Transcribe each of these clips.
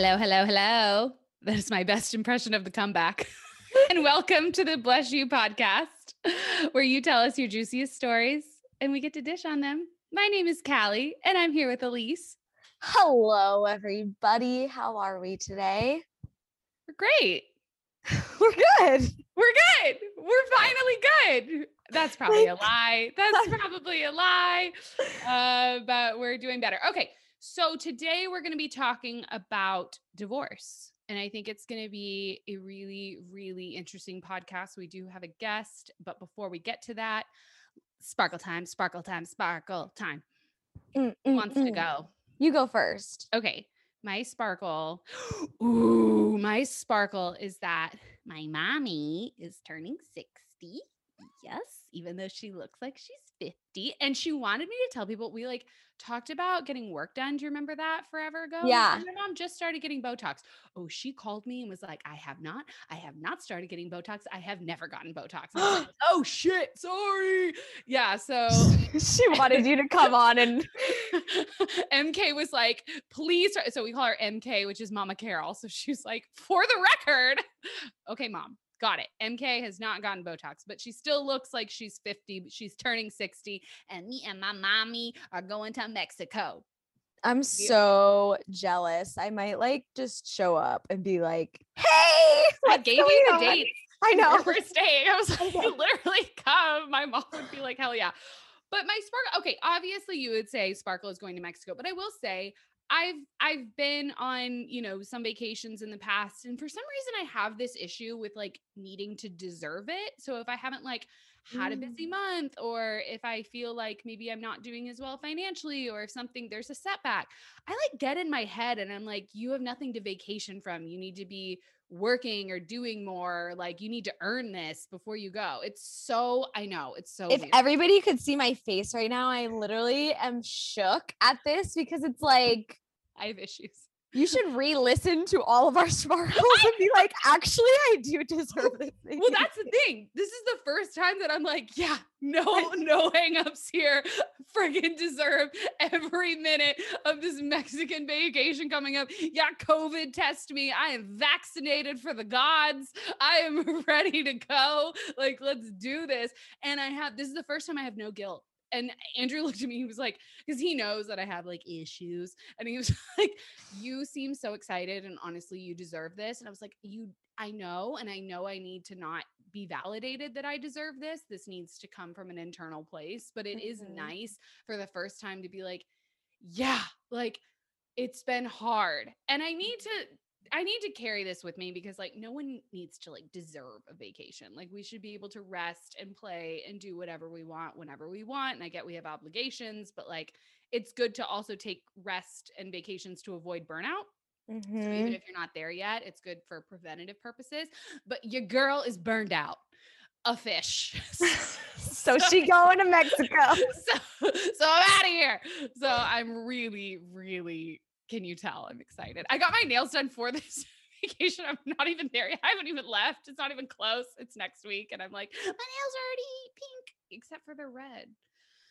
Hello, hello, hello. That is my best impression of the comeback. and welcome to the Bless You podcast, where you tell us your juiciest stories and we get to dish on them. My name is Callie, and I'm here with Elise. Hello, everybody. How are we today? We're great. We're good. We're good. We're finally good. That's probably a lie. That's probably a lie. Uh, but we're doing better. Okay. So today we're going to be talking about divorce. And I think it's going to be a really, really interesting podcast. We do have a guest, but before we get to that, sparkle time, sparkle time, sparkle time. Mm, Who mm, wants to mm. go? You go first. Okay. My sparkle. Ooh, my sparkle is that my mommy is turning 60. Yes, even though she looks like she's 50. And she wanted me to tell people we like talked about getting work done. Do you remember that forever ago? Yeah. And My mom just started getting Botox. Oh, she called me and was like, I have not, I have not started getting Botox. I have never gotten Botox. And I was like, oh shit, sorry. Yeah. So she wanted you to come on and MK was like, please. So we call her MK, which is Mama Carol. So she's like, for the record, okay, mom, got it. MK has not gotten Botox, but she still looks like she's 50. She's turning 60. And me and my mommy are going to Mexico. I'm so jealous. I might like just show up and be like, "Hey, I gave you the on?" date. I know. Your first date. I was like, literally come. My mom would be like, hell yeah. But my sparkle, okay, obviously you would say Sparkle is going to Mexico, but I will say I've I've been on, you know, some vacations in the past, and for some reason I have this issue with like needing to deserve it. So if I haven't like had a busy Mm. month, or if I feel like maybe I'm not doing as well financially, or if something there's a setback, I like get in my head and I'm like, you have nothing to vacation from. You need to be working or doing more. Like you need to earn this before you go. It's so I know it's so If weird. everybody could see my face right now, I literally am shook at this because it's like I have issues. you should re-listen to all of our sparkles and be like, actually, I do deserve this. Well, that's the thing. This is the first time that I'm like, yeah, no, no hangups here. Friggin' deserve every minute of this Mexican vacation coming up. Yeah, COVID test me. I am vaccinated for the gods. I am ready to go. Like, let's do this. And I have this is the first time I have no guilt. And Andrew looked at me, he was like, because he knows that I have like issues. And he was like, You seem so excited. And honestly, you deserve this. And I was like, You I know, and I know I need to not be validated that I deserve this. This needs to come from an internal place, but it is Mhm. nice for the first time to be like, yeah, like it's been hard. And I need to I need to carry this with me because like no one needs to like deserve a vacation. Like we should be able to rest and play and do whatever we want whenever we want. And I get we have obligations, but like it's good to also take rest and vacations to avoid burnout. So Mhm. even if you're not there yet, it's good for preventative purposes. But your girl is burned out. A fish. so she going to Mexico. so, so I'm out of here. So I'm really, really, can you tell? I'm excited. I got my nails done for this vacation. I'm not even there yet. I haven't even left. It's not even close. It's next week. And I'm like, my nails are already pink, except for the red.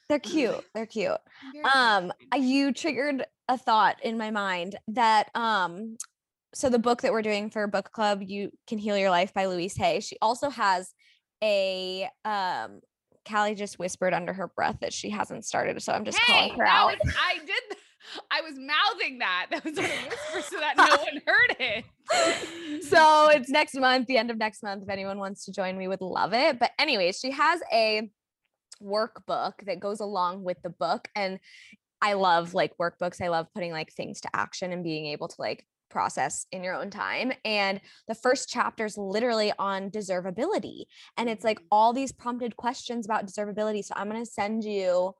They're cute. They're cute. Um. You triggered a thought in my mind that um, so the book that we're doing for book club, "You Can Heal Your Life" by Louise Hay. She also has a um. Callie just whispered under her breath that she hasn't started, so I'm just calling her out. was- I did. I was mouthing that. That was on a whisper so that no one heard it. so it's next month, the end of next month. If anyone wants to join me, would love it. But anyways, she has a workbook that goes along with the book, and I love like workbooks. I love putting like things to action and being able to like process in your own time. And the first chapter is literally on deservability, and it's like Mhm. all these prompted questions about deservability. So I'm gonna send you.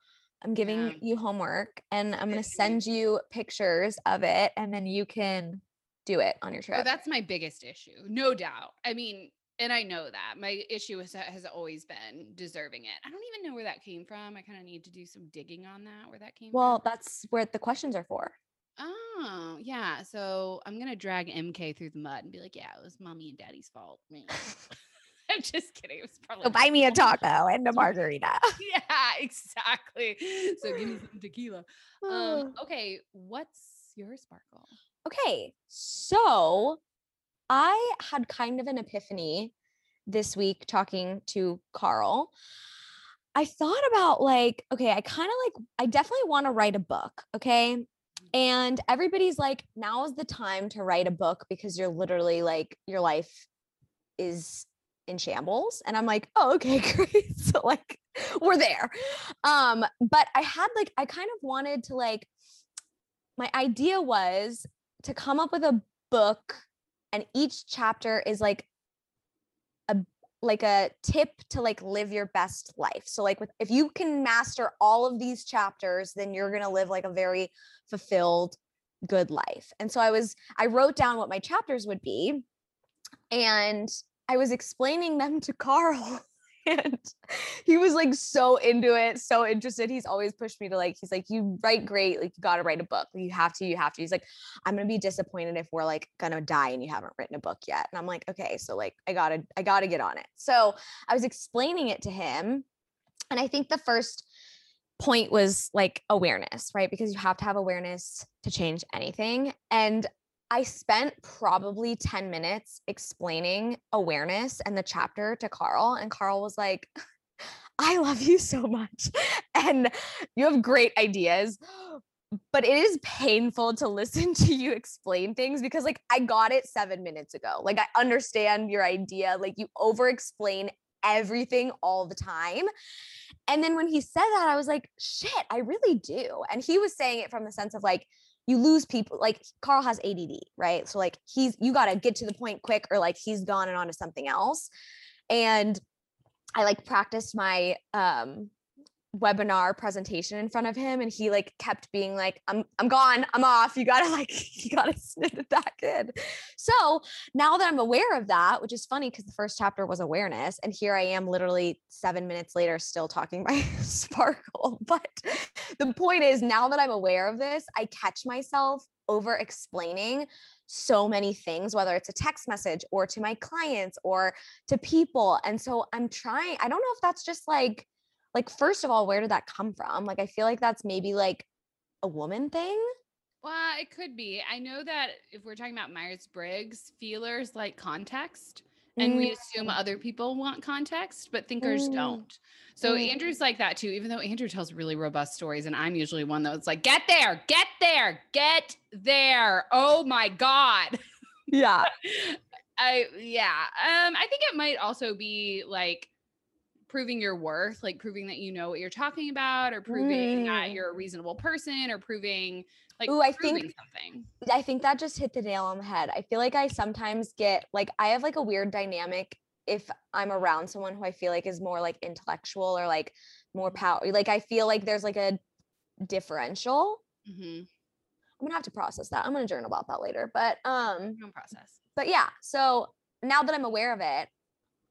I'm giving Yeah. you homework and I'm going to send you pictures of it and then you can do it on your trip. Oh, that's my biggest issue, no doubt. I mean, and I know that my issue has, has always been deserving it. I don't even know where that came from. I kind of need to do some digging on that, where that came well, from. Well, that's where the questions are for. Oh, yeah. So I'm gonna drag MK through the mud and be like, "Yeah, it was mommy and daddy's fault." man." I'm just kidding. It was probably So buy me a taco and a margarita. Yeah, exactly. So give me some tequila. Um, okay, what's your sparkle? Okay, so I had kind of an epiphany this week talking to Carl. I thought about like, okay, I kind of like, I definitely want to write a book. Okay. And everybody's like, now is the time to write a book because you're literally like, your life is in shambles. And I'm like, oh, okay, great. so like, we're there. Um, but I had like, I kind of wanted to like, my idea was to come up with a book and each chapter is like a like a tip to like live your best life. So like with if you can master all of these chapters then you're going to live like a very fulfilled good life. And so I was I wrote down what my chapters would be and I was explaining them to Carl and he was like so into it, so interested. He's always pushed me to like, he's like, you write great, like you gotta write a book. You have to, you have to. He's like, I'm gonna be disappointed if we're like gonna die and you haven't written a book yet. And I'm like, okay, so like I gotta, I gotta get on it. So I was explaining it to him. And I think the first point was like awareness, right? Because you have to have awareness to change anything. And I spent probably 10 minutes explaining awareness and the chapter to Carl. And Carl was like, I love you so much. And you have great ideas. But it is painful to listen to you explain things because, like, I got it seven minutes ago. Like, I understand your idea. Like, you over explain everything all the time. And then when he said that, I was like, shit, I really do. And he was saying it from the sense of like, you lose people like Carl has ADD, right? So like he's you got to get to the point quick or like he's gone and on to something else. And I like practiced my um webinar presentation in front of him and he like kept being like i'm i'm gone i'm off you gotta like you gotta snip it back in so now that i'm aware of that which is funny because the first chapter was awareness and here i am literally seven minutes later still talking by sparkle but the point is now that i'm aware of this i catch myself over explaining so many things, whether it's a text message or to my clients or to people. And so I'm trying, I don't know if that's just like like first of all where did that come from? Like i feel like that's maybe like a woman thing? Well it could be. I know that if we're talking about myers-briggs feelers like context and mm. we assume other people want context but thinkers mm. don't. So mm. andrew's like that too even though andrew tells really robust stories and i'm usually one that's like get there get there get there. Oh my god. Yeah. I yeah um i think it might also be like proving your worth, like proving that you know what you're talking about, or proving mm. that you're a reasonable person, or proving like Ooh, I think something. I think that just hit the nail on the head. I feel like I sometimes get like I have like a weird dynamic if I'm around someone who I feel like is more like intellectual or like more mm-hmm. power. Like I feel like there's like a differential. Mm-hmm. I'm gonna have to process that. I'm gonna journal about that later. But um, no process. But yeah, so now that I'm aware of it,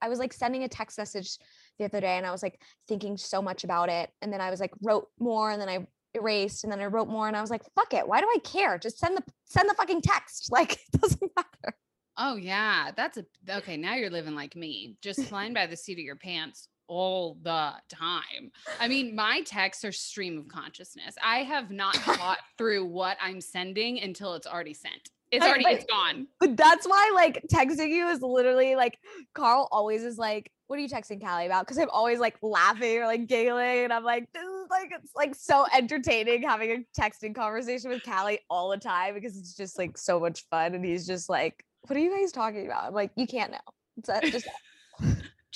I was like sending a text message the other day and I was like thinking so much about it. And then I was like wrote more and then I erased and then I wrote more and I was like, fuck it. Why do I care? Just send the send the fucking text. Like it doesn't matter. Oh yeah. That's a okay. Now you're living like me. Just flying by the seat of your pants all the time. I mean, my texts are stream of consciousness. I have not thought through what I'm sending until it's already sent. It's already it's gone. But that's why like texting you is literally like Carl always is like, what are you texting Callie about? Because I'm always like laughing or like giggling, and I'm like, this is like it's like so entertaining having a texting conversation with Callie all the time because it's just like so much fun. And he's just like, what are you guys talking about? I'm like, you can't know. It's uh, just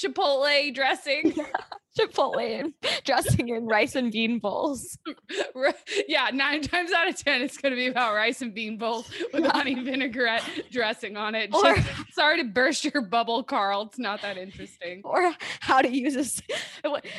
Chipotle dressing. Chipotle dressing in rice and bean bowls. yeah, nine times out of ten, it's going to be about rice and bean bowls with yeah. honey vinaigrette dressing on it. Or, Just, sorry to burst your bubble, Carl. It's not that interesting. Or how to use this.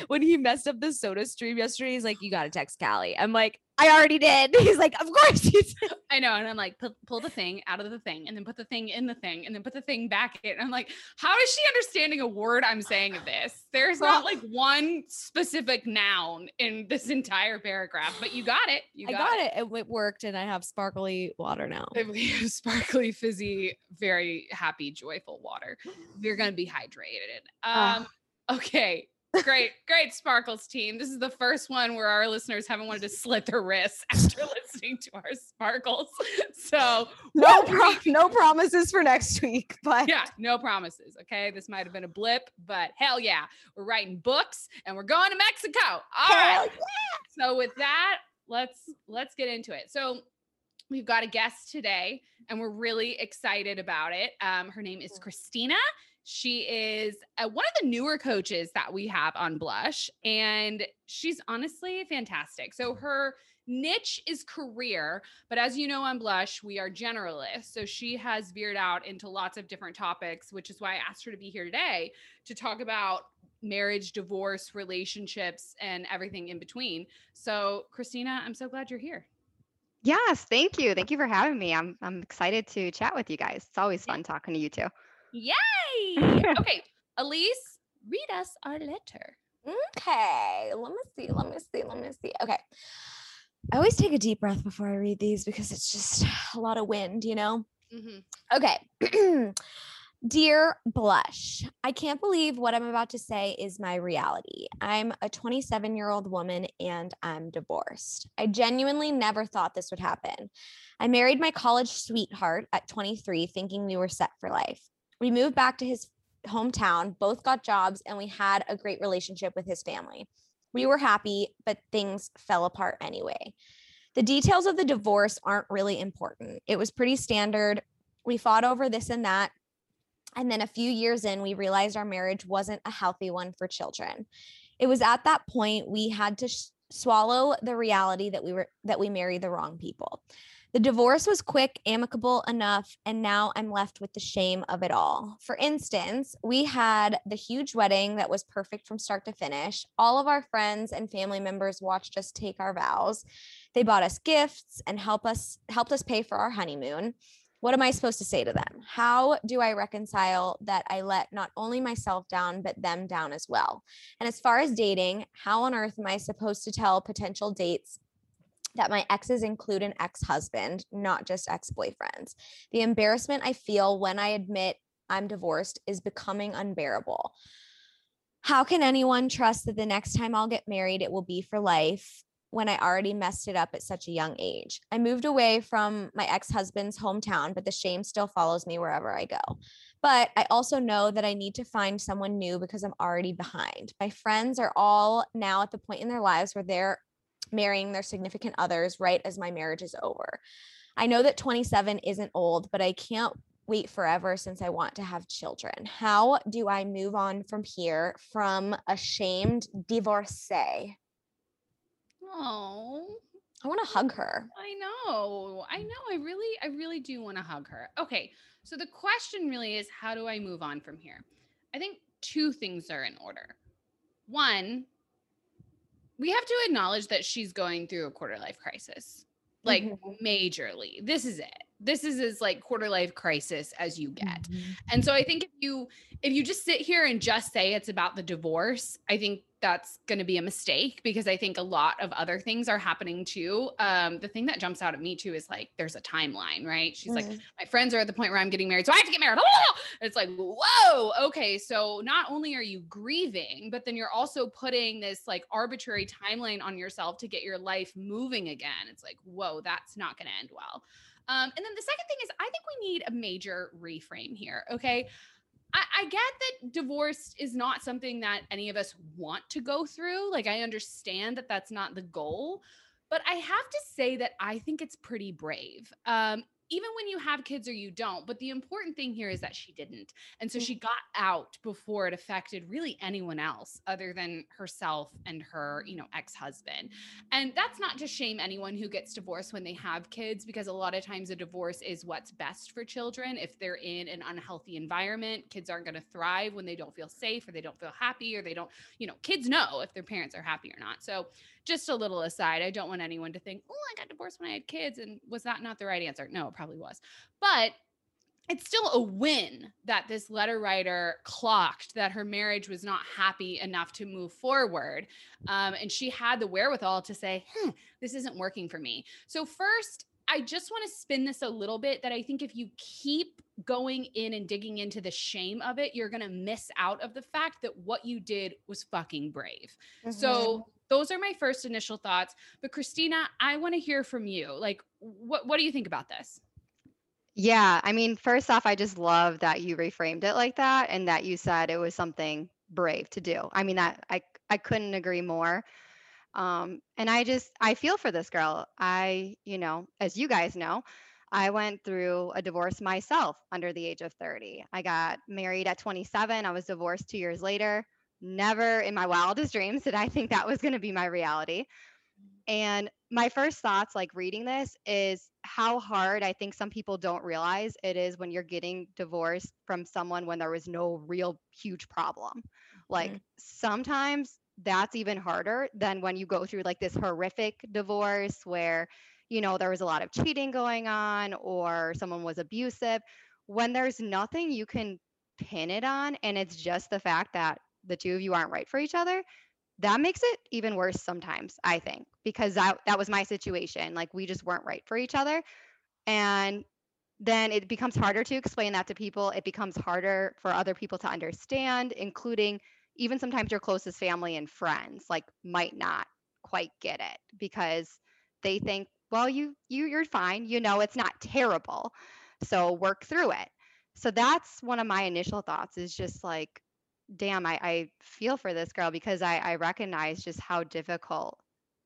When he messed up the soda stream yesterday, he's like, "You got to text Callie." I'm like, I already did. He's like, of course you did. I know. And I'm like, pull, the thing out of the thing and then put the thing in the thing and then put the thing back in. And I'm like, how is she understanding a word I'm saying of this? There's not like one specific noun in this entire paragraph, but you got it. You got, I got it. it. it. worked. And I have sparkly water now. We have sparkly, fizzy, very happy, joyful water. We're going to be hydrated. Um, uh. Okay. Great, great Sparkles team. This is the first one where our listeners haven't wanted to slit their wrists after listening to our Sparkles. So no, pro- no promises for next week, but yeah, no promises. Okay, this might have been a blip, but hell yeah, we're writing books and we're going to Mexico. All hell right. Yeah. So with that, let's let's get into it. So we've got a guest today, and we're really excited about it. Um, her name is Christina. She is uh, one of the newer coaches that we have on Blush, and she's honestly fantastic. So her niche is career, but as you know on Blush, we are generalists. So she has veered out into lots of different topics, which is why I asked her to be here today to talk about marriage, divorce, relationships, and everything in between. So, Christina, I'm so glad you're here. Yes, thank you. Thank you for having me. I'm I'm excited to chat with you guys. It's always fun talking to you two. Yay! okay, Elise, read us our letter. Okay, let me see. Let me see. Let me see. Okay. I always take a deep breath before I read these because it's just a lot of wind, you know? Mm-hmm. Okay. Dear Blush, I can't believe what I'm about to say is my reality. I'm a 27 year old woman and I'm divorced. I genuinely never thought this would happen. I married my college sweetheart at 23, thinking we were set for life. We moved back to his hometown, both got jobs, and we had a great relationship with his family. We were happy, but things fell apart anyway. The details of the divorce aren't really important. It was pretty standard. We fought over this and that. And then a few years in, we realized our marriage wasn't a healthy one for children. It was at that point we had to sh- swallow the reality that we were that we married the wrong people. The divorce was quick, amicable enough, and now I'm left with the shame of it all. For instance, we had the huge wedding that was perfect from start to finish. All of our friends and family members watched us take our vows. They bought us gifts and help us helped us pay for our honeymoon. What am I supposed to say to them? How do I reconcile that I let not only myself down, but them down as well? And as far as dating, how on earth am I supposed to tell potential dates that my exes include an ex husband, not just ex boyfriends. The embarrassment I feel when I admit I'm divorced is becoming unbearable. How can anyone trust that the next time I'll get married, it will be for life when I already messed it up at such a young age? I moved away from my ex husband's hometown, but the shame still follows me wherever I go. But I also know that I need to find someone new because I'm already behind. My friends are all now at the point in their lives where they're marrying their significant others right as my marriage is over. I know that 27 isn't old, but I can't wait forever since I want to have children. How do I move on from here from a shamed divorcee? Oh, I want to hug her. I know. I know. I really, I really do want to hug her. Okay. So the question really is how do I move on from here? I think two things are in order. One, we have to acknowledge that she's going through a quarter life crisis like mm-hmm. majorly this is it this is as like quarter life crisis as you get mm-hmm. and so i think if you if you just sit here and just say it's about the divorce i think that's going to be a mistake because I think a lot of other things are happening too. Um, the thing that jumps out at me too is like there's a timeline, right? She's mm. like, my friends are at the point where I'm getting married, so I have to get married. It's like, whoa, okay. So not only are you grieving, but then you're also putting this like arbitrary timeline on yourself to get your life moving again. It's like, whoa, that's not going to end well. Um, and then the second thing is, I think we need a major reframe here. Okay. I, I get that divorce is not something that any of us want to go through. Like, I understand that that's not the goal, but I have to say that I think it's pretty brave. Um, even when you have kids or you don't. But the important thing here is that she didn't. And so she mm. got out before it affected really anyone else other than herself and her, you know, ex-husband. And that's not to shame anyone who gets divorced when they have kids because a lot of times a divorce is what's best for children. If they're in an unhealthy environment, kids aren't going to thrive when they don't feel safe or they don't feel happy or they don't, you know, kids know if their parents are happy or not. So just a little aside, I don't want anyone to think, oh, I got divorced when I had kids. And was that not the right answer? No, probably was. But it's still a win that this letter writer clocked that her marriage was not happy enough to move forward. Um, and she had the wherewithal to say, hmm, this isn't working for me. So, first, I just want to spin this a little bit that I think if you keep going in and digging into the shame of it, you're going to miss out of the fact that what you did was fucking brave. Mm-hmm. So those are my first initial thoughts. But Christina, I want to hear from you. Like what what do you think about this? Yeah, I mean, first off, I just love that you reframed it like that and that you said it was something brave to do. I mean, that I I couldn't agree more. Um, and I just, I feel for this girl. I, you know, as you guys know, I went through a divorce myself under the age of 30. I got married at 27. I was divorced two years later. Never in my wildest dreams did I think that was going to be my reality. And my first thoughts, like reading this, is how hard I think some people don't realize it is when you're getting divorced from someone when there was no real huge problem. Like mm-hmm. sometimes that's even harder than when you go through like this horrific divorce where you know there was a lot of cheating going on or someone was abusive when there's nothing you can pin it on and it's just the fact that the two of you aren't right for each other that makes it even worse sometimes i think because that that was my situation like we just weren't right for each other and then it becomes harder to explain that to people it becomes harder for other people to understand including even sometimes your closest family and friends like might not quite get it because they think well you you you're fine you know it's not terrible so work through it. So that's one of my initial thoughts is just like damn i, I feel for this girl because I, I recognize just how difficult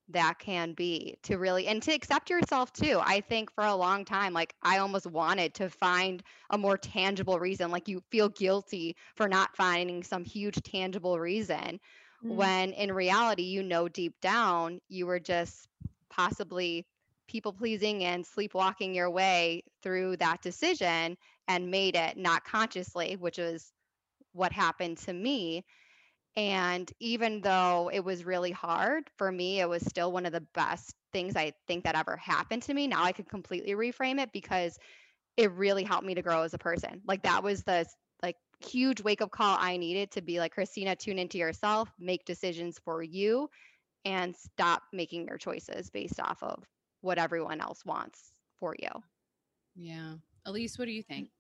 that can be to really and to accept yourself too. I think for a long time, like I almost wanted to find a more tangible reason. Like you feel guilty for not finding some huge tangible reason mm. when in reality, you know, deep down, you were just possibly people pleasing and sleepwalking your way through that decision and made it not consciously, which is what happened to me. And even though it was really hard for me, it was still one of the best things I think that ever happened to me. Now I could completely reframe it because it really helped me to grow as a person. Like that was the like huge wake up call I needed to be like Christina, tune into yourself, make decisions for you and stop making your choices based off of what everyone else wants for you. Yeah. Elise, what do you think?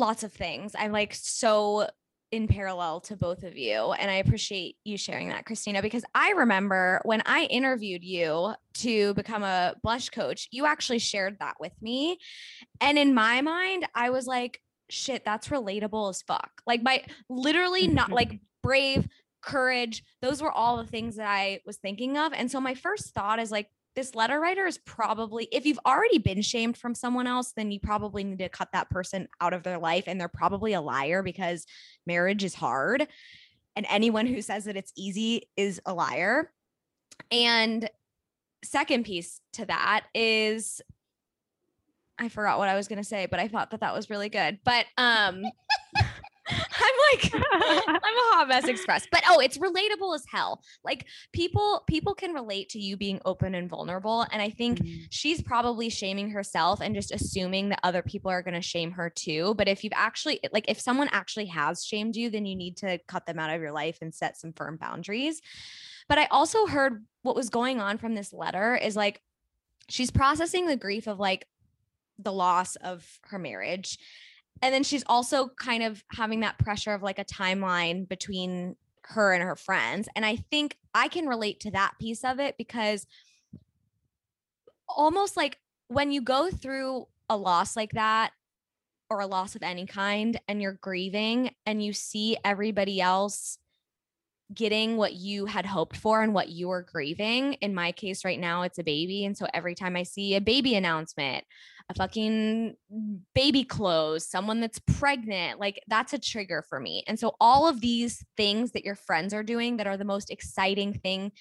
Lots of things. I'm like so in parallel to both of you. And I appreciate you sharing that, Christina, because I remember when I interviewed you to become a blush coach, you actually shared that with me. And in my mind, I was like, shit, that's relatable as fuck. Like, my literally not like brave, courage, those were all the things that I was thinking of. And so my first thought is like, this letter writer is probably if you've already been shamed from someone else then you probably need to cut that person out of their life and they're probably a liar because marriage is hard. And anyone who says that it's easy is a liar. And second piece to that is I forgot what I was going to say but I thought that that was really good but um I'm like, I'm a hot mess express. But oh, it's relatable as hell. Like people, people can relate to you being open and vulnerable. And I think mm-hmm. she's probably shaming herself and just assuming that other people are gonna shame her too. But if you've actually like if someone actually has shamed you, then you need to cut them out of your life and set some firm boundaries. But I also heard what was going on from this letter is like she's processing the grief of like the loss of her marriage and then she's also kind of having that pressure of like a timeline between her and her friends and i think i can relate to that piece of it because almost like when you go through a loss like that or a loss of any kind and you're grieving and you see everybody else getting what you had hoped for and what you were grieving. In my case, right now, it's a baby. And so every time I see a baby announcement, a fucking baby clothes, someone that's pregnant, like that's a trigger for me. And so all of these things that your friends are doing that are the most exciting thing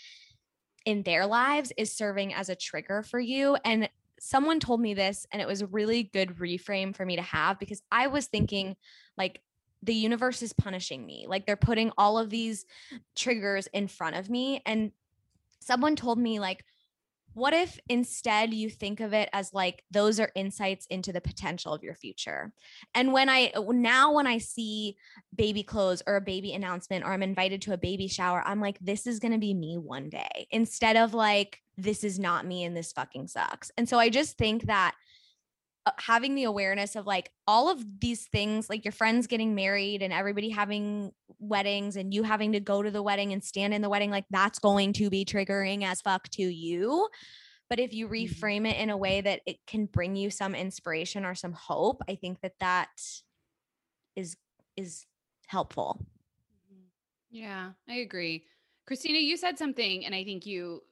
in their lives is serving as a trigger for you. And someone told me this, and it was a really good reframe for me to have because I was thinking, like, the universe is punishing me. Like they're putting all of these triggers in front of me. And someone told me, like, what if instead you think of it as like those are insights into the potential of your future? And when I now, when I see baby clothes or a baby announcement or I'm invited to a baby shower, I'm like, this is going to be me one day instead of like, this is not me and this fucking sucks. And so I just think that uh, having the awareness of like all of these things, like your friends getting married and everybody having weddings and you having to go to the wedding and stand in the wedding, like that's going to be triggering as fuck to you. But if you Mhm. reframe it in a way that it can bring you some inspiration or some hope, I think that that is is helpful. Yeah, I agree. Christina, you said something, and I think you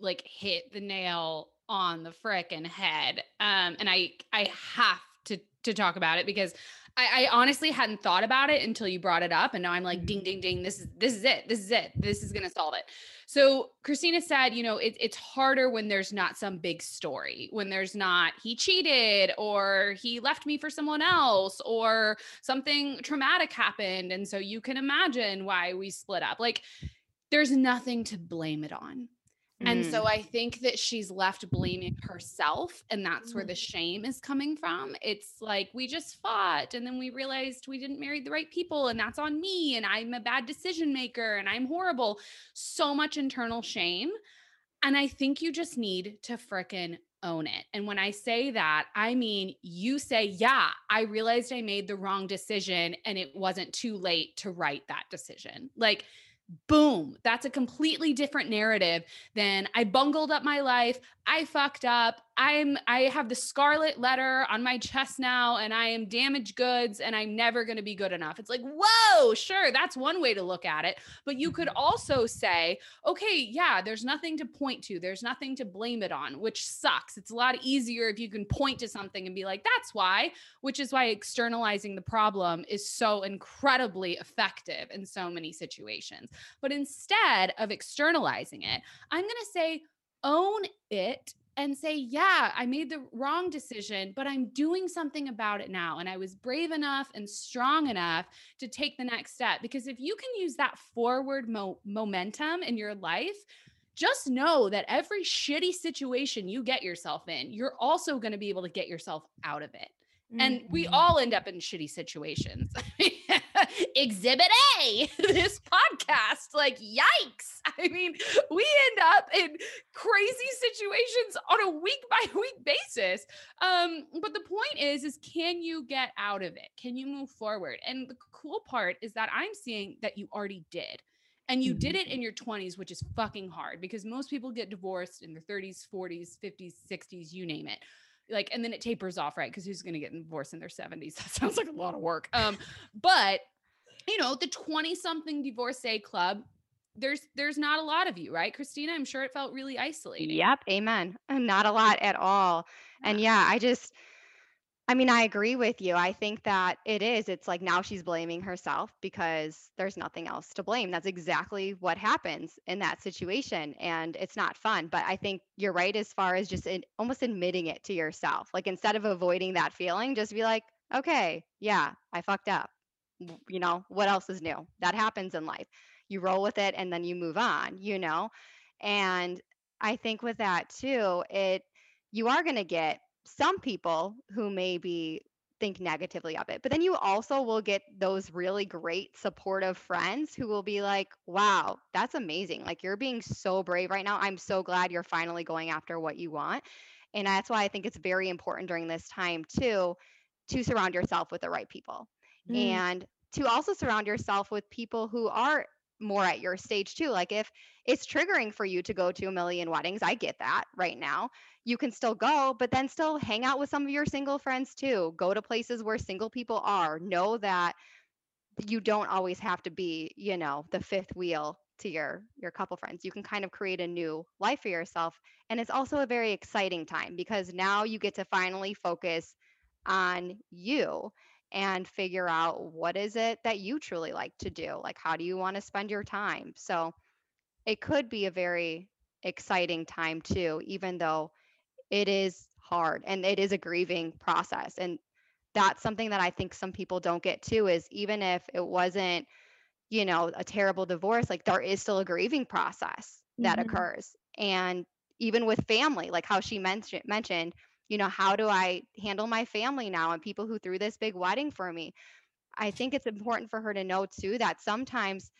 like hit the nail on the frickin' head. Um, and I I have to to talk about it because I, I honestly hadn't thought about it until you brought it up, and now I'm like, ding, ding, ding. This is this is it. This is it. This is gonna solve it. So Christina said, you know, it, it's harder when there's not some big story, when there's not he cheated or he left me for someone else or something traumatic happened, and so you can imagine why we split up. Like, there's nothing to blame it on. And Mm. so I think that she's left blaming herself, and that's where the shame is coming from. It's like we just fought, and then we realized we didn't marry the right people, and that's on me, and I'm a bad decision maker, and I'm horrible. So much internal shame. And I think you just need to frickin' own it. And when I say that, I mean, you say, Yeah, I realized I made the wrong decision, and it wasn't too late to right that decision. Like, boom that's a completely different narrative than i bungled up my life i fucked up i'm i have the scarlet letter on my chest now and i am damaged goods and i'm never going to be good enough. It's like whoa sure that's one way to look at it. But you could mm-hmm. also say okay yeah there's nothing to point to there's nothing to blame it on which sucks. It's a lot easier if you can point to something and be like that's why which is why externalizing the problem is so incredibly effective in so many situations. But instead of externalizing it, I'm going to say, own it and say, yeah, I made the wrong decision, but I'm doing something about it now. And I was brave enough and strong enough to take the next step. Because if you can use that forward mo- momentum in your life, just know that every shitty situation you get yourself in, you're also going to be able to get yourself out of it. And we Mhm. all end up in shitty situations. Exhibit A, this podcast, like, yikes. I mean, we end up in crazy situations on a week by week basis. Um, but the point is, is can you get out of it? Can you move forward? And the cool part is that I'm seeing that you already did. And you did it in your 20s, which is fucking hard because most people get divorced in their 30s, 40s, 50s, 60s, you name it like and then it tapers off right because who's going to get divorced in their 70s that sounds like a lot of work. Um but you know the 20 something divorcee club there's there's not a lot of you right christina? I'm sure it felt really isolating. Yep, amen. Not a lot at all. And yeah, I just I mean, I agree with you. I think that it is. It's like now she's blaming herself because there's nothing else to blame. That's exactly what happens in that situation. And it's not fun. But I think you're right as far as just in, almost admitting it to yourself. Like instead of avoiding that feeling, just be like, okay, yeah, I fucked up. You know, what else is new? That happens in life. You roll with it and then you move on, you know? And I think with that too, it, you are going to get some people who maybe think negatively of it. But then you also will get those really great supportive friends who will be like, wow, that's amazing. Like you're being so brave right now. I'm so glad you're finally going after what you want. And that's why I think it's very important during this time too to surround yourself with the right people Mm. and to also surround yourself with people who are more at your stage too. Like if it's triggering for you to go to a million weddings, I get that right now you can still go, but then still hang out with some of your single friends too. Go to places where single people are. Know that you don't always have to be, you know, the fifth wheel to your your couple friends. You can kind of create a new life for yourself. And it's also a very exciting time because now you get to finally focus on you and figure out what is it that you truly like to do? Like how do you want to spend your time? So it could be a very exciting time too, even though it is hard and it is a grieving process and that's something that i think some people don't get to is even if it wasn't you know a terrible divorce like there is still a grieving process that Mhm. occurs and even with family like how she mentioned mentioned you know how do i handle my family now and people who threw this big wedding for me i think it's important for her to know too that sometimes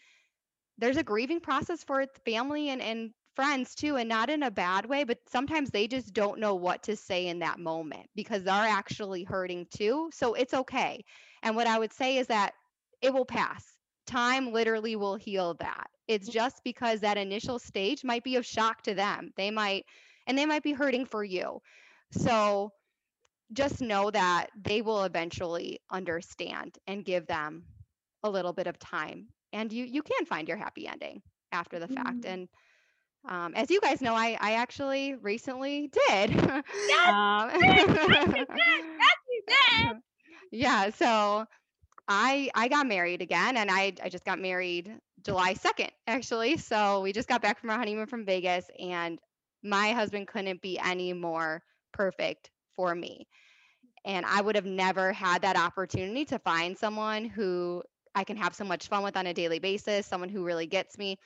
there's a grieving process for family and, and friends too, and not in a bad way, but sometimes they just don't know what to say in that moment because they're actually hurting too. So it's okay. And what I would say is that it will pass. Time literally will heal that. It's mm-hmm. just because that initial stage might be of shock to them. They might, and they might be hurting for you. So just know that they will eventually understand and give them a little bit of time and you you can find your happy ending after the fact Mm. and um, as you guys know i i actually recently did Yes, Um, you did. yeah so i i got married again and i i just got married july 2nd actually so we just got back from our honeymoon from vegas and my husband couldn't be any more perfect for me and i would have never had that opportunity to find someone who i can have so much fun with on a daily basis someone who really gets me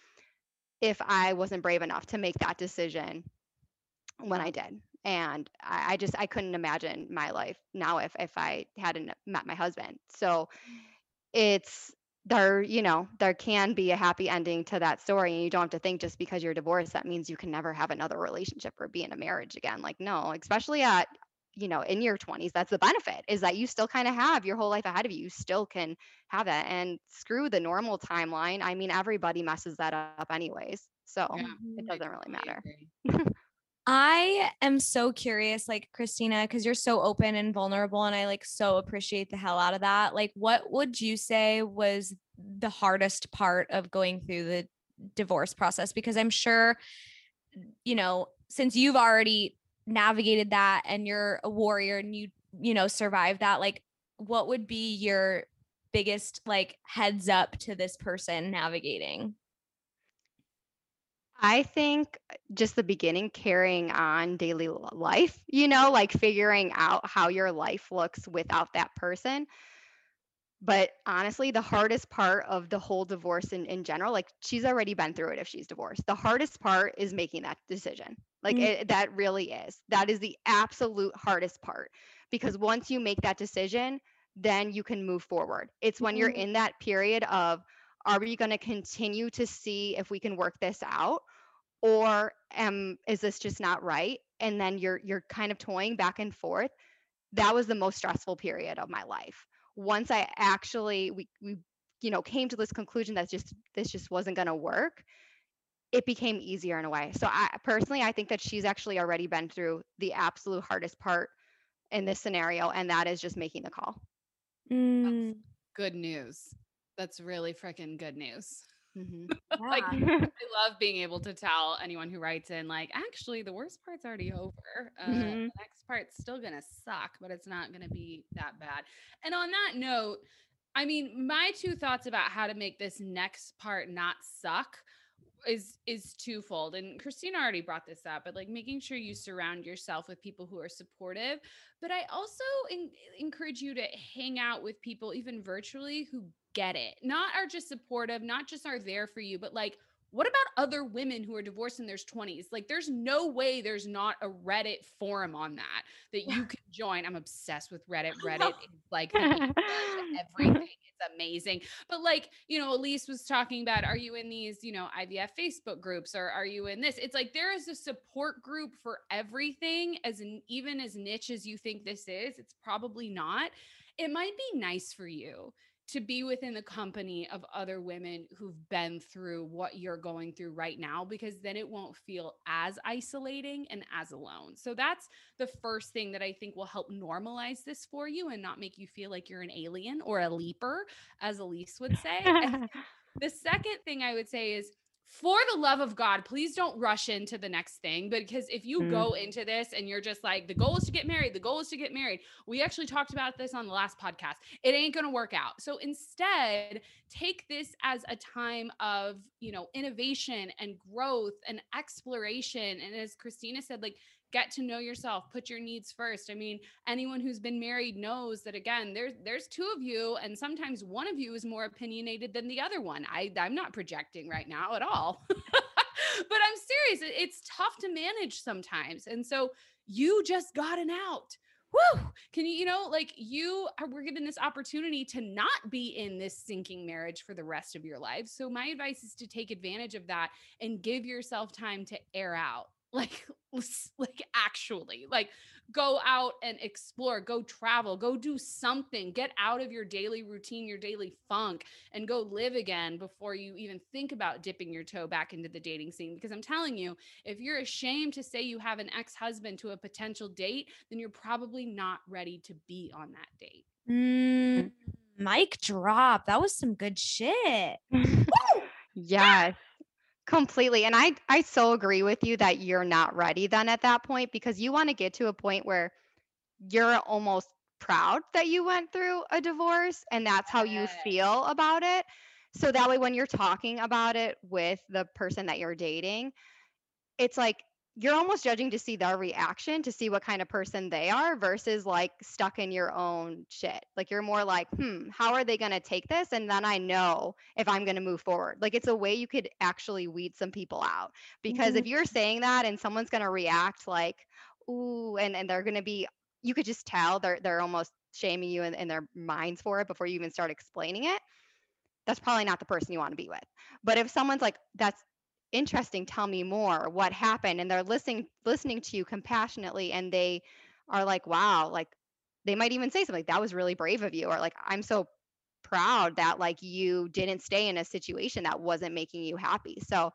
if i wasn't brave enough to make that decision when i did and I, I just i couldn't imagine my life now if if i hadn't met my husband. So it's there you know there can be a happy ending to that story and you don't have to think just because you're divorced that means you can never have another relationship or be in a marriage again like no especially at you know in your 20s that's the benefit is that you still kind of have your whole life ahead of you you still can have that and screw the normal timeline i mean everybody messes that up anyways so Yeah. it mm-hmm, doesn't really matter. I am so curious, like Christina, because you're so open and vulnerable, and I like so appreciate the hell out of that. Like, what would you say was the hardest part of going through the divorce process? Because I'm sure, you know, since you've already navigated that and you're a warrior and you, you know, survived that, like, what would be your biggest like heads up to this person navigating? I think just the beginning, carrying on daily life, you know, like figuring out how your life looks without that person. But honestly, the hardest part of the whole divorce in, in general, like she's already been through it if she's divorced. The hardest part is making that decision. Like Mm. it, that really is. That is the absolute hardest part because once you make that decision, then you can move forward. It's when you're Mhm. in that period of, are we going to continue to see if we can work this out? or um is this just not right? And then you're you're kind of toying back and forth. That was the most stressful period of my life. Once i actually we we you know came to this conclusion that just this just wasn't going to work it became easier in a way. So i personally i think that she's actually already been through the absolute hardest part in this scenario and that is just making the call. Mm, Good news. That's really freaking good news. Mhm. Like. I love being able to tell anyone who writes in, like, actually, the worst part's already over. Uh, Mhm. The next part's still to suck, but it's not to be that bad. And on that note, I mean, my two thoughts about how to make this next part not suck is is twofold and christina already brought this up but like making sure you surround yourself with people who are supportive but i also en- encourage you to hang out with people even virtually who get it. Not are just supportive not just are there for you but like what about other women who are divorced in their 20s like there's no way there's not a reddit forum on that that you can join. I'm obsessed with reddit. Reddit is like the answer to everything. It's amazing. But like you know elise was talking about are you in these you know ivf facebook groups or are you in this? It's like there is a support group for everything as an even as niche as you think this is. It's probably not. It might be nice for you to be within the company of other women who've been through what you're going through right now because then it won't feel as isolating and as alone. So that's the first thing that I think will help normalize this for you and not make you feel like you're an alien or a leaper, as Elise would say. The second thing I would say is for the love of God, please don't rush into the next thing because if you Mm. go into this and you're just like, the goal is to get married, the goal is to get married. We actually talked about this on the last podcast. It ain't going to work out. So instead, take this as a time of, you know, innovation and growth and exploration. And as Christina said, like, get to know yourself, put your needs first. I mean, anyone who's been married knows that again, there's there's two of you, and sometimes one of you is more opinionated than the other one. I I'm not projecting right now at all. but I'm serious. It's tough to manage sometimes. And so you just got an out. whoo, can you, you know, like you are, we're given this opportunity to not be in this sinking marriage for the rest of your life. So my advice is to take advantage of that and give yourself time to air out. Like, like actually, like go out and explore, go travel, go do something, get out of your daily routine, your daily funk, and go live again before you even think about dipping your toe back into the dating scene. Because I'm telling you, if you're ashamed to say you have an ex husband to a potential date, then you're probably not ready to be on that date. Mm, mic drop. That was some good shit. Yes. Completely. And I I so agree with you that you're not ready then at that point because you want to get to a point where you're almost proud that you went through a divorce and that's how you feel about it. So that way when you're talking about it with the person that you're dating, it's like you're almost judging to see their reaction to see what kind of person they are versus like stuck in your own shit. Like you're more like, hmm, how are they going to take this? And then I know if I'm going to move forward. Like it's a way you could actually weed some people out because if you're saying that and someone's going to react like, ooh, and, and they're going to be, you could just tell they're, they're almost shaming you in, in their minds for it before you even start explaining it. That's probably not the person you want to be with. But if someone's like, that's interesting tell me more what happened? And they're listening listening to you compassionately and they are like wow like they might even say something like that was really brave of you or like i'm so proud that like you didn't stay in a situation that wasn't making you happy. So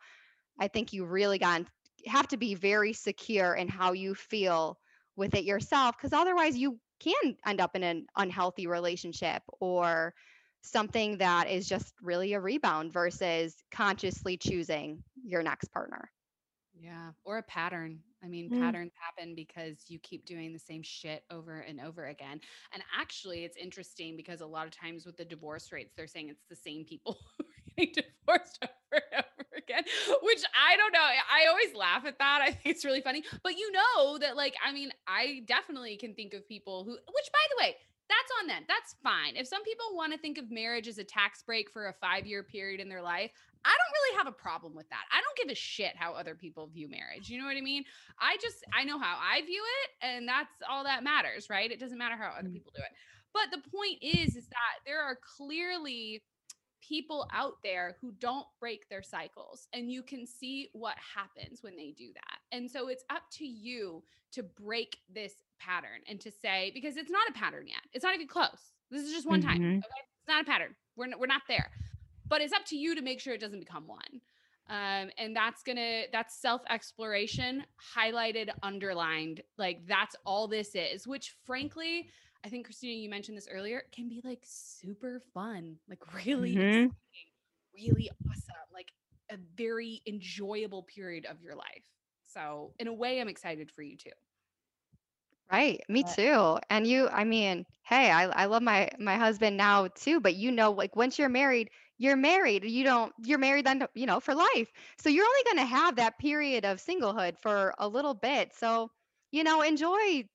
i think you really got have to be very secure in how you feel with it yourself because otherwise you can end up in an unhealthy relationship or something that is just really a rebound versus consciously choosing your next partner. Yeah. Or a pattern. I mean, Mm. patterns happen because you keep doing the same shit over and over again. And actually, it's interesting because a lot of times with the divorce rates, they're saying it's the same people who are getting divorced over and over again, which I don't know. I always laugh at that. I think it's really funny. But you know that, like, I mean, I definitely can think of people who, which by the way, that's on them. That's fine. If some people want to think of marriage as a tax break for a five year period in their life, I don't really have a problem with that. I don't give a shit how other people view marriage. You know what I mean? I just, I know how I view it, and that's all that matters, right? It doesn't matter how other Mm. people do it. But the point is, is that there are clearly people out there who don't break their cycles and you can see what happens when they do that. And so it's up to you to break this pattern and to say because it's not a pattern yet. It's not even close. This is just one time. Mhm. Okay? It's not a pattern. We're n- we're not there. But it's up to you to make sure it doesn't become one. Um, and that's gonna that's self-exploration highlighted underlined like that's all this is which frankly i think christina you mentioned this earlier can be like super fun like really Mhm. really awesome like a very enjoyable period of your life so in a way i'm excited for you too Right. Me too. And you, I mean, hey, I, I love my my husband now too, but you know, like once you're married, you're married. You don't, you're married then, you know, for life. So you're only going to have that period of singlehood for a little bit. So, you know, enjoy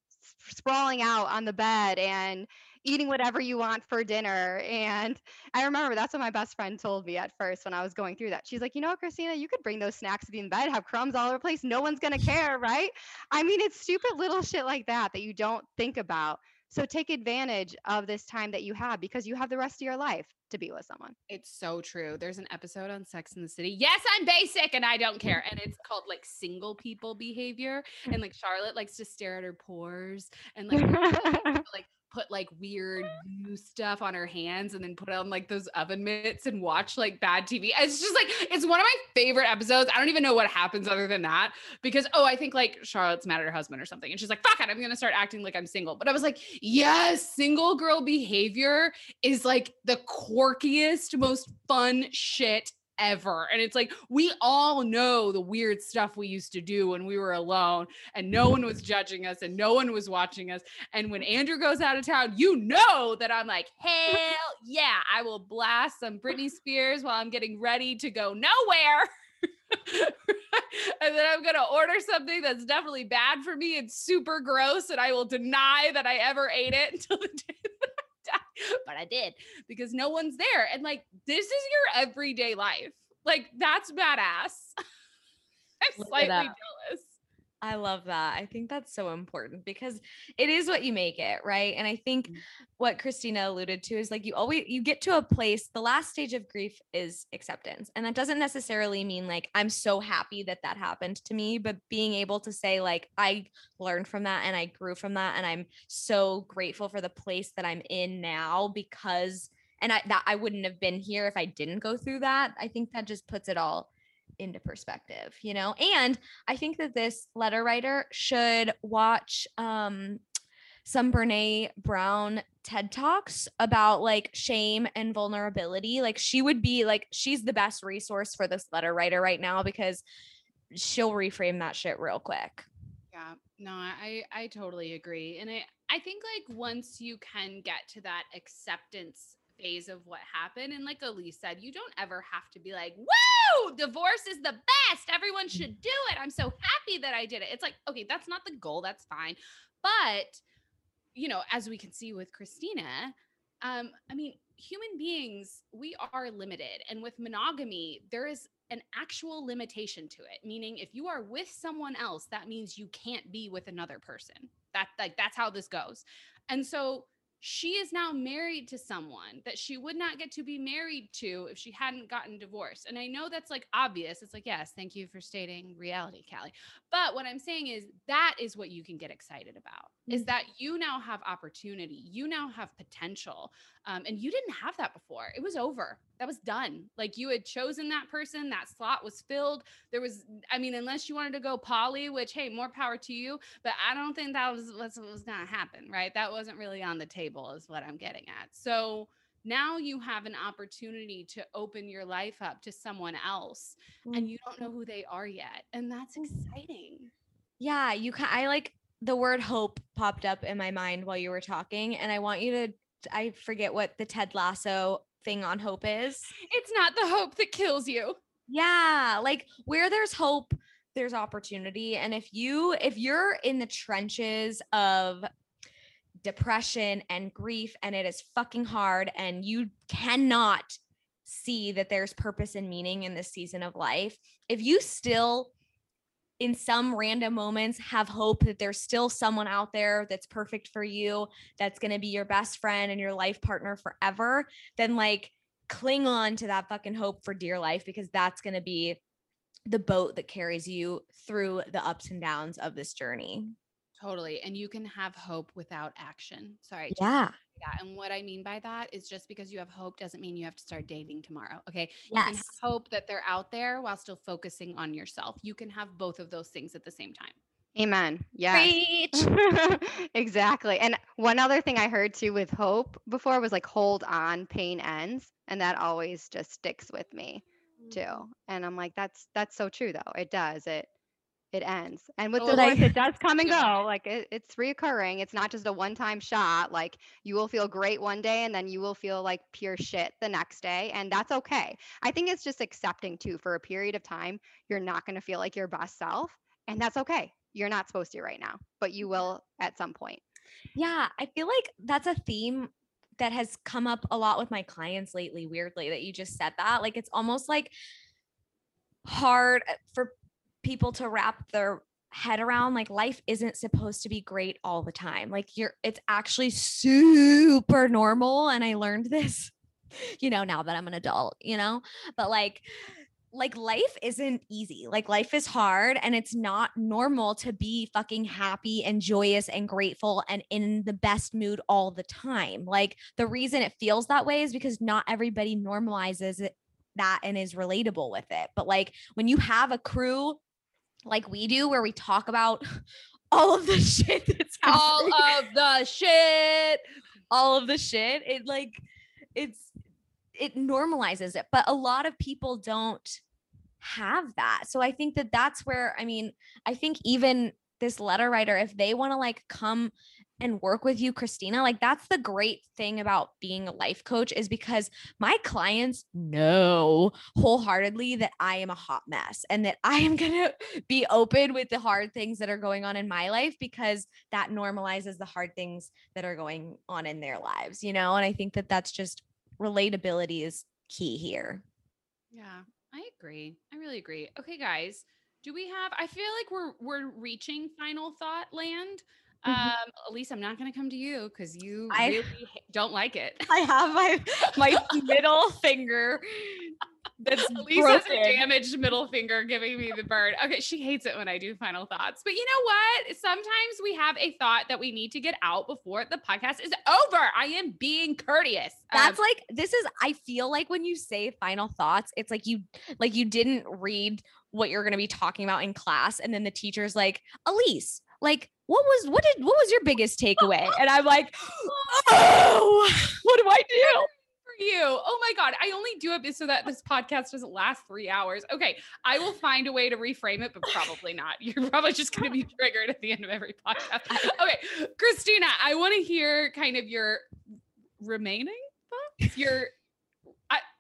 sprawling out on the bed and eating whatever you want for dinner. And I remember that's what my best friend told me at first when I was going through that. She's like, you know, Christina, you could bring those snacks to be in bed, have crumbs all over the place. No one's going to care, right? I mean, it's stupid little shit like that that you don't think about. So take advantage of this time that you have because you have the rest of your life to be with someone. It's so true. There's an episode on Sex in the City. Yes, I'm basic and I don't care. And it's called like single people behavior. And like Charlotte likes to stare at her pores and like like put like weird new stuff on her hands and then put on like those oven mitts and watch like bad TV. It's just like it's one of my favorite episodes. I don't even know what happens other than that because oh, I think like Charlotte's mad at her husband or something and she's like, "Fuck it, I'm going to start acting like I'm single." But I was like, "Yes, single girl behavior is like the quirkiest, most fun shit ever. And it's like we all know the weird stuff we used to do when we were alone and no one was judging us and no one was watching us. And when Andrew goes out of town, you know that I'm like, hell yeah, I will blast some Britney Spears while I'm getting ready to go nowhere. and then I'm gonna order something that's definitely bad for me and super gross, and I will deny that I ever ate it until the day. But I did because no one's there. And like, this is your everyday life. Like, that's badass. I'm it slightly jealous. I love that. I think that's so important because it is what you make it, right? And I think Mm. what Christina alluded to is like you always you get to a place, the last stage of grief is acceptance. And that doesn't necessarily mean like I'm so happy that that happened to me, but being able to say like I learned from that and I grew from that and I'm so grateful for the place that I'm in now because and I that I wouldn't have been here if I didn't go through that. I think that just puts it all into perspective, you know? And I think that this letter writer should watch um some Brene Brown TED Talks about like shame and vulnerability. Like she would be like she's the best resource for this letter writer right now because she'll reframe that shit real quick. Yeah, no, I I totally agree. And I I think like once you can get to that acceptance phase of what happened and like Elise said, you don't ever have to be like, "Woo! Divorce is the best. Everyone should do it. I'm so happy that I did it." It's like, okay, that's not the goal. That's fine. But you know, as we can see with Christina, um, I mean, human beings, we are limited. And with monogamy, there is an actual limitation to it. Meaning, if you are with someone else, that means you can't be with another person. That like that's how this goes. And so she is now married to someone that she would not get to be married to if she hadn't gotten divorced. And I know that's like obvious. It's like, yes, thank you for stating reality, Callie. But what I'm saying is that is what you can get excited about is mm. that you now have opportunity, you now have potential. Um, and you didn't have that before. It was over. That was done. Like you had chosen that person, that slot was filled. There was, I mean, unless you wanted to go poly, which hey, more power to you. But I don't think that was what was going to happen, right? That wasn't really on the table, is what I'm getting at. So now you have an opportunity to open your life up to someone else, and you don't know who they are yet, and that's exciting. Yeah, you can I like the word hope popped up in my mind while you were talking and I want you to I forget what the Ted Lasso thing on hope is. It's not the hope that kills you. Yeah, like where there's hope, there's opportunity and if you if you're in the trenches of depression and grief and it is fucking hard and you cannot see that there's purpose and meaning in this season of life, if you still in some random moments have hope that there's still someone out there that's perfect for you, that's going to be your best friend and your life partner forever, then like cling on to that fucking hope for dear life because that's going to be the boat that carries you through the ups and downs of this journey. Totally. And you can have hope without action. Sorry. Yeah. That. And what I mean by that is just because you have hope doesn't mean you have to start dating tomorrow. Okay. You can Yes. hope that they're out there while still focusing on yourself. You can have both of those things at the same time. Amen. Yeah. Exactly. And one other thing I heard too with hope before was like hold on, pain ends, and that always just sticks with me mm. too. And I'm like that's that's so true though. It does. It it ends. And with the divorce it does come and go. Like it, it's reoccurring. It's not just a one-time shot. Like you will feel great one day and then you will feel like pure shit the next day and that's okay. I think it's just accepting too for a period of time you're not going to feel like your best self and that's okay. You're not supposed to right now, but you will at some point. Yeah, I feel like that's a theme that has come up a lot with my clients lately, weirdly, that you just said that. Like it's almost like hard uh, for people to wrap their head around like life isn't supposed to be great all the time. Like you're it's actually super normal and I learned this you know now that I'm an adult, you know? But like like life isn't easy. Like life is hard and it's not normal to be fucking happy and joyous and grateful and in the best mood all the time. Like the reason it feels that way is because not everybody normalizes it that and is relatable with it. But like when you have a crew like we do where we talk about all of the shit that's All of the shit. all of the shit. It like it's it normalizes it but a lot of people don't have that. So i think that that's where i mean i think even this letter writer if they want to like come and work with you christina like that's the great thing about being a life coach is because my clients know wholeheartedly that i am a hot mess and that i am going to be open with the hard things that are going on in my life because that normalizes the hard things that are going on in their lives, you know? And I think that that's just relatability is key here. Yeah, I agree. I really agree. Okay, guys, Do we have? I feel like we're we're reaching final thought land. Mhm. Um, Elise, I'm not going to come to you because you I- really don't like it. I have my my middle finger that's Elise has a damaged middle finger giving me the bird. Okay, she hates it when I do final thoughts. But you know what? Sometimes we have a thought that we need to get out before the podcast is over. I am being courteous. Um, That's like this is I feel like when you say final thoughts, it's like you like you didn't read what you're going to be talking about in class and then the teacher's like, "Elise, like what was what did what was your biggest takeaway?" And I'm like, "Oh, what do I do?" for you. Oh my God. I only do it so that this podcast doesn't last three hours. Okay. I will find a way to reframe it, but probably not. You're probably just going to be triggered at the end of every podcast. Okay. Christina, I want to hear kind of your remaining thoughts. Your,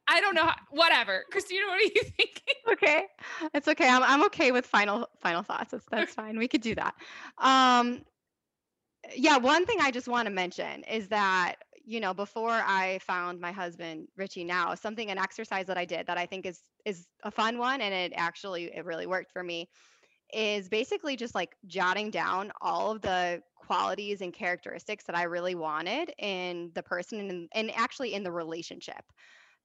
I, don't know. How, whatever. Christina, what are you thinking? okay it's okay i'm, I'm okay with final final thoughts that's, that's fine we could do that um yeah one thing i just want to mention is that you know before i found my husband richie now something an exercise that i did that i think is is a fun one and it actually it really worked for me is basically just like jotting down all of the qualities and characteristics that i really wanted in the person and, and actually in the relationship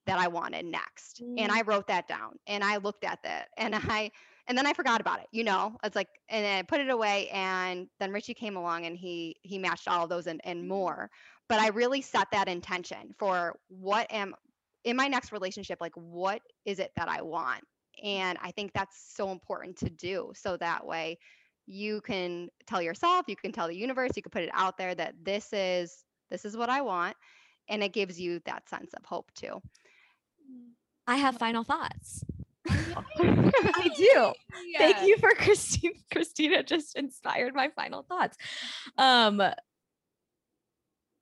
that I wanted next. And mm. I wrote that down and I looked at that and I and then I forgot about it, you know. It's like and then I put it away and then Richie came along and he he matched all of those and, and mm. more. But I really set that intention for what am in my next relationship, like what is it that I want? Mm. And I think that's so important to do. So that way you can tell yourself, you can tell the universe, you can put it out there that this is this is what I want. And it gives you that sense of hope too. I have final thoughts. I I do. Thank you for Christine. Christina just inspired my final thoughts. Um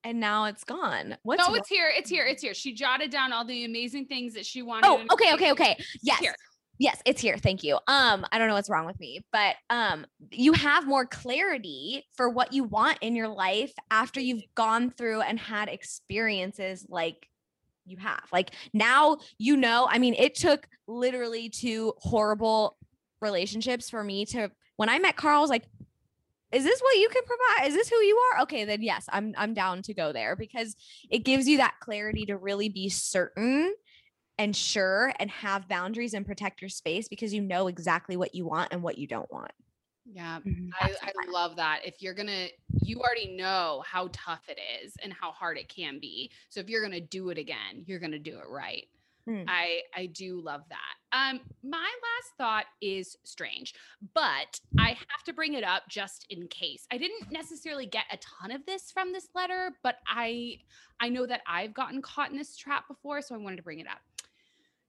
and now it's gone. What's No, it's here. It's here. It's here. She jotted down all the amazing things that she wanted. Oh, okay, okay, okay. Yes. here. Yes, it's here. Thank you. Um, I don't know what's wrong with me, but um, you have more clarity for what you want in your life after you've gone through and had experiences like you have. Like now you know, I mean, it took literally two horrible relationships for me to when I met Carl, I was like, is this what you can provide? Is this who you are? Okay, then yes, I'm I'm down to go there because it gives you that clarity to really be certain and sure and have boundaries and protect your space because you know exactly what you want and what you don't want. Yeah. Mhm. I, I love that. If you're gonna, you already know how tough it is and how hard it can be. So if you're gonna do it again, you're gonna do it right. Mm. I I do love that. Um, my last thought is strange, but I have to bring it up just in case. I didn't necessarily get a ton of this from this letter, but I I know that I've gotten caught in this trap before, so I wanted to bring it up.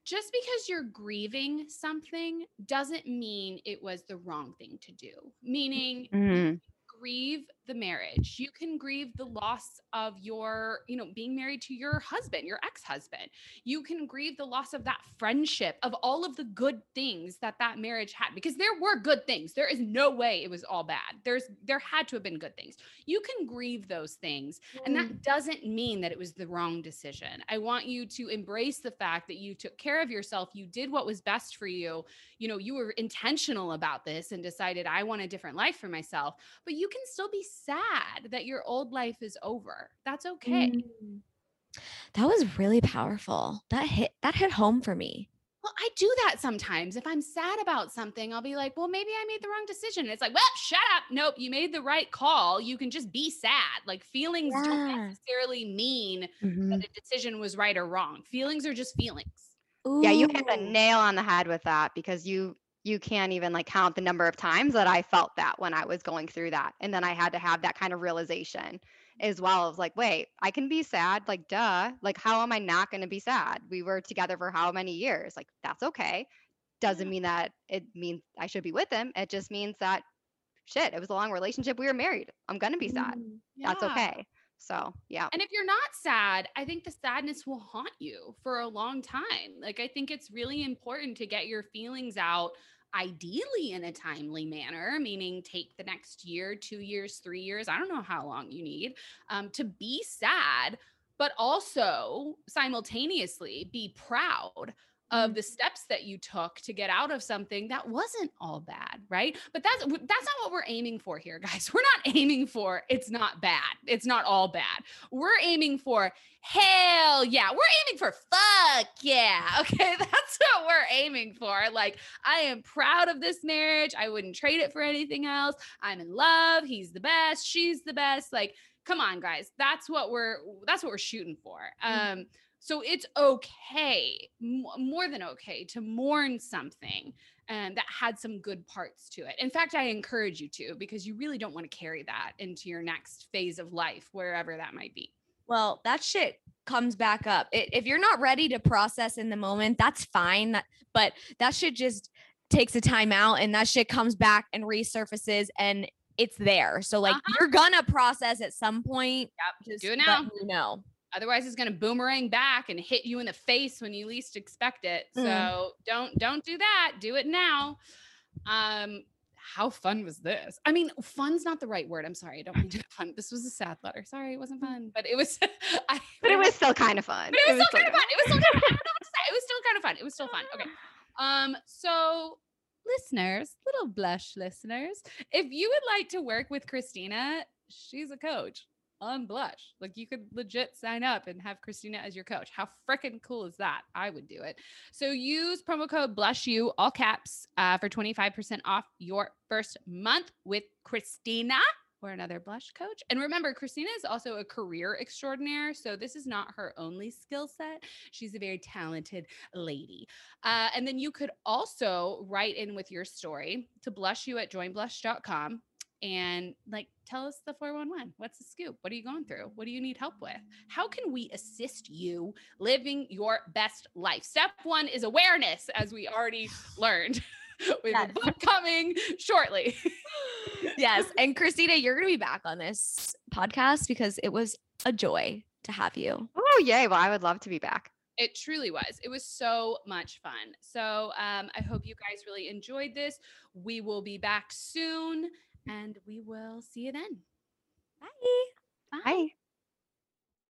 Just because you're grieving something doesn't mean it was the wrong thing to do. Meaning, Mhm. grieve the marriage. You can grieve the loss of your, you know, being married to your husband, your ex-husband. You can grieve the loss of that friendship, of all of the good things that that marriage had because there were good things. There is no way it was all bad. There's there had to have been good things. You can grieve those things and that mm. doesn't mean that it was the wrong decision. I want you to embrace the fact that you took care of yourself. You did what was best for you. You know, you were intentional about this and decided, I want a different life for myself. But you can still be sad that your old life is over. That's okay. Mm. That was really powerful. That hit that hit home for me. Well, I do that sometimes. If I'm sad about something, I'll be like, well, maybe I made the wrong decision. It's like, well, shut up. Nope, you made the right call. You can just be sad. Like feelings don't necessarily mean Mhm. that a decision was right or wrong. Feelings are just feelings. Yeah, you hit the nail on the head with that because you you can't even like count the number of times that I felt that when I was going through that. And then I had to have that kind of realization as well of like, wait, I can be sad, like duh. Like how am I not going to be sad? We were together for how many years? Like that's okay. Doesn't mean that it means I should be with him. It just means that shit, it was a long relationship. We were married. I'm going to be sad. Mm. That's okay. So, yeah. And if you're not sad, I think the sadness will haunt you for a long time. Like, I think it's really important to get your feelings out, ideally in a timely manner, meaning take the next year, two years, three years. I don't know how long you need um, to be sad, but also simultaneously be proud of the steps that you took to get out of something that wasn't all bad, right? But that's that's not what we're aiming for here, guys. We're not aiming for it's not bad. It's not all bad. We're aiming for hell yeah. We're aiming for fuck yeah. Okay, that's what we're aiming for. Like I am proud of this marriage. I wouldn't trade it for anything else. I'm in love. He's the best. She's the best. Like come on guys. That's what we're that's what we're shooting for. Mm. Um so it's okay, m- more than okay, to mourn something and that had some good parts to it. In fact, I encourage you to because you really don't want to carry that into your next phase of life, wherever that might be. Well, that shit comes back up. I if you're not ready to process in the moment, that's fine. That, but that shit just takes a time out and that shit comes back and resurfaces and it's there. So like Uh-huh. you're gonna process at some point. Yep. Just Do it now. You know. Otherwise, it's going to boomerang back and hit you in the face when you least expect it. Mm. So don't don't do that. Do it now. Um, how fun was this? I mean, fun's not the right word. I'm sorry. I don't mean to fun. This was a sad letter. Sorry, it wasn't fun, but it was. I, But it was still kind of fun. But it was, still kind of fun. It was still kind of, I don't know what to say. It was still kind of fun. It was still fun. Okay. Um, so listeners, little blush listeners, if you would like to work with Christina, she's a coach on Blush. Like you could legit sign up and have Christina as your coach. How freaking cool is that? I would do it. So use promo code BlushU, all caps, uh, for 25% off your first month with Christina or another blush coach. And remember, Christina is also a career extraordinaire. So this is not her only skill set. She's a very talented lady. Uh, and then you could also write in with your story to blush you at joinblush.com and like tell us the 411 what's the scoop what are you going through what do you need help with how can we assist you living your best life step one is awareness as we already learned with Yes. a book coming shortly yes. And Christina, you're gonna be back on this podcast because it was a joy to have you. Oh, yay. Well, I would love to be back. It truly was. It was so much fun. So um, I hope you guys really enjoyed this. We will be back soon and we will see you then. Bye. Bye.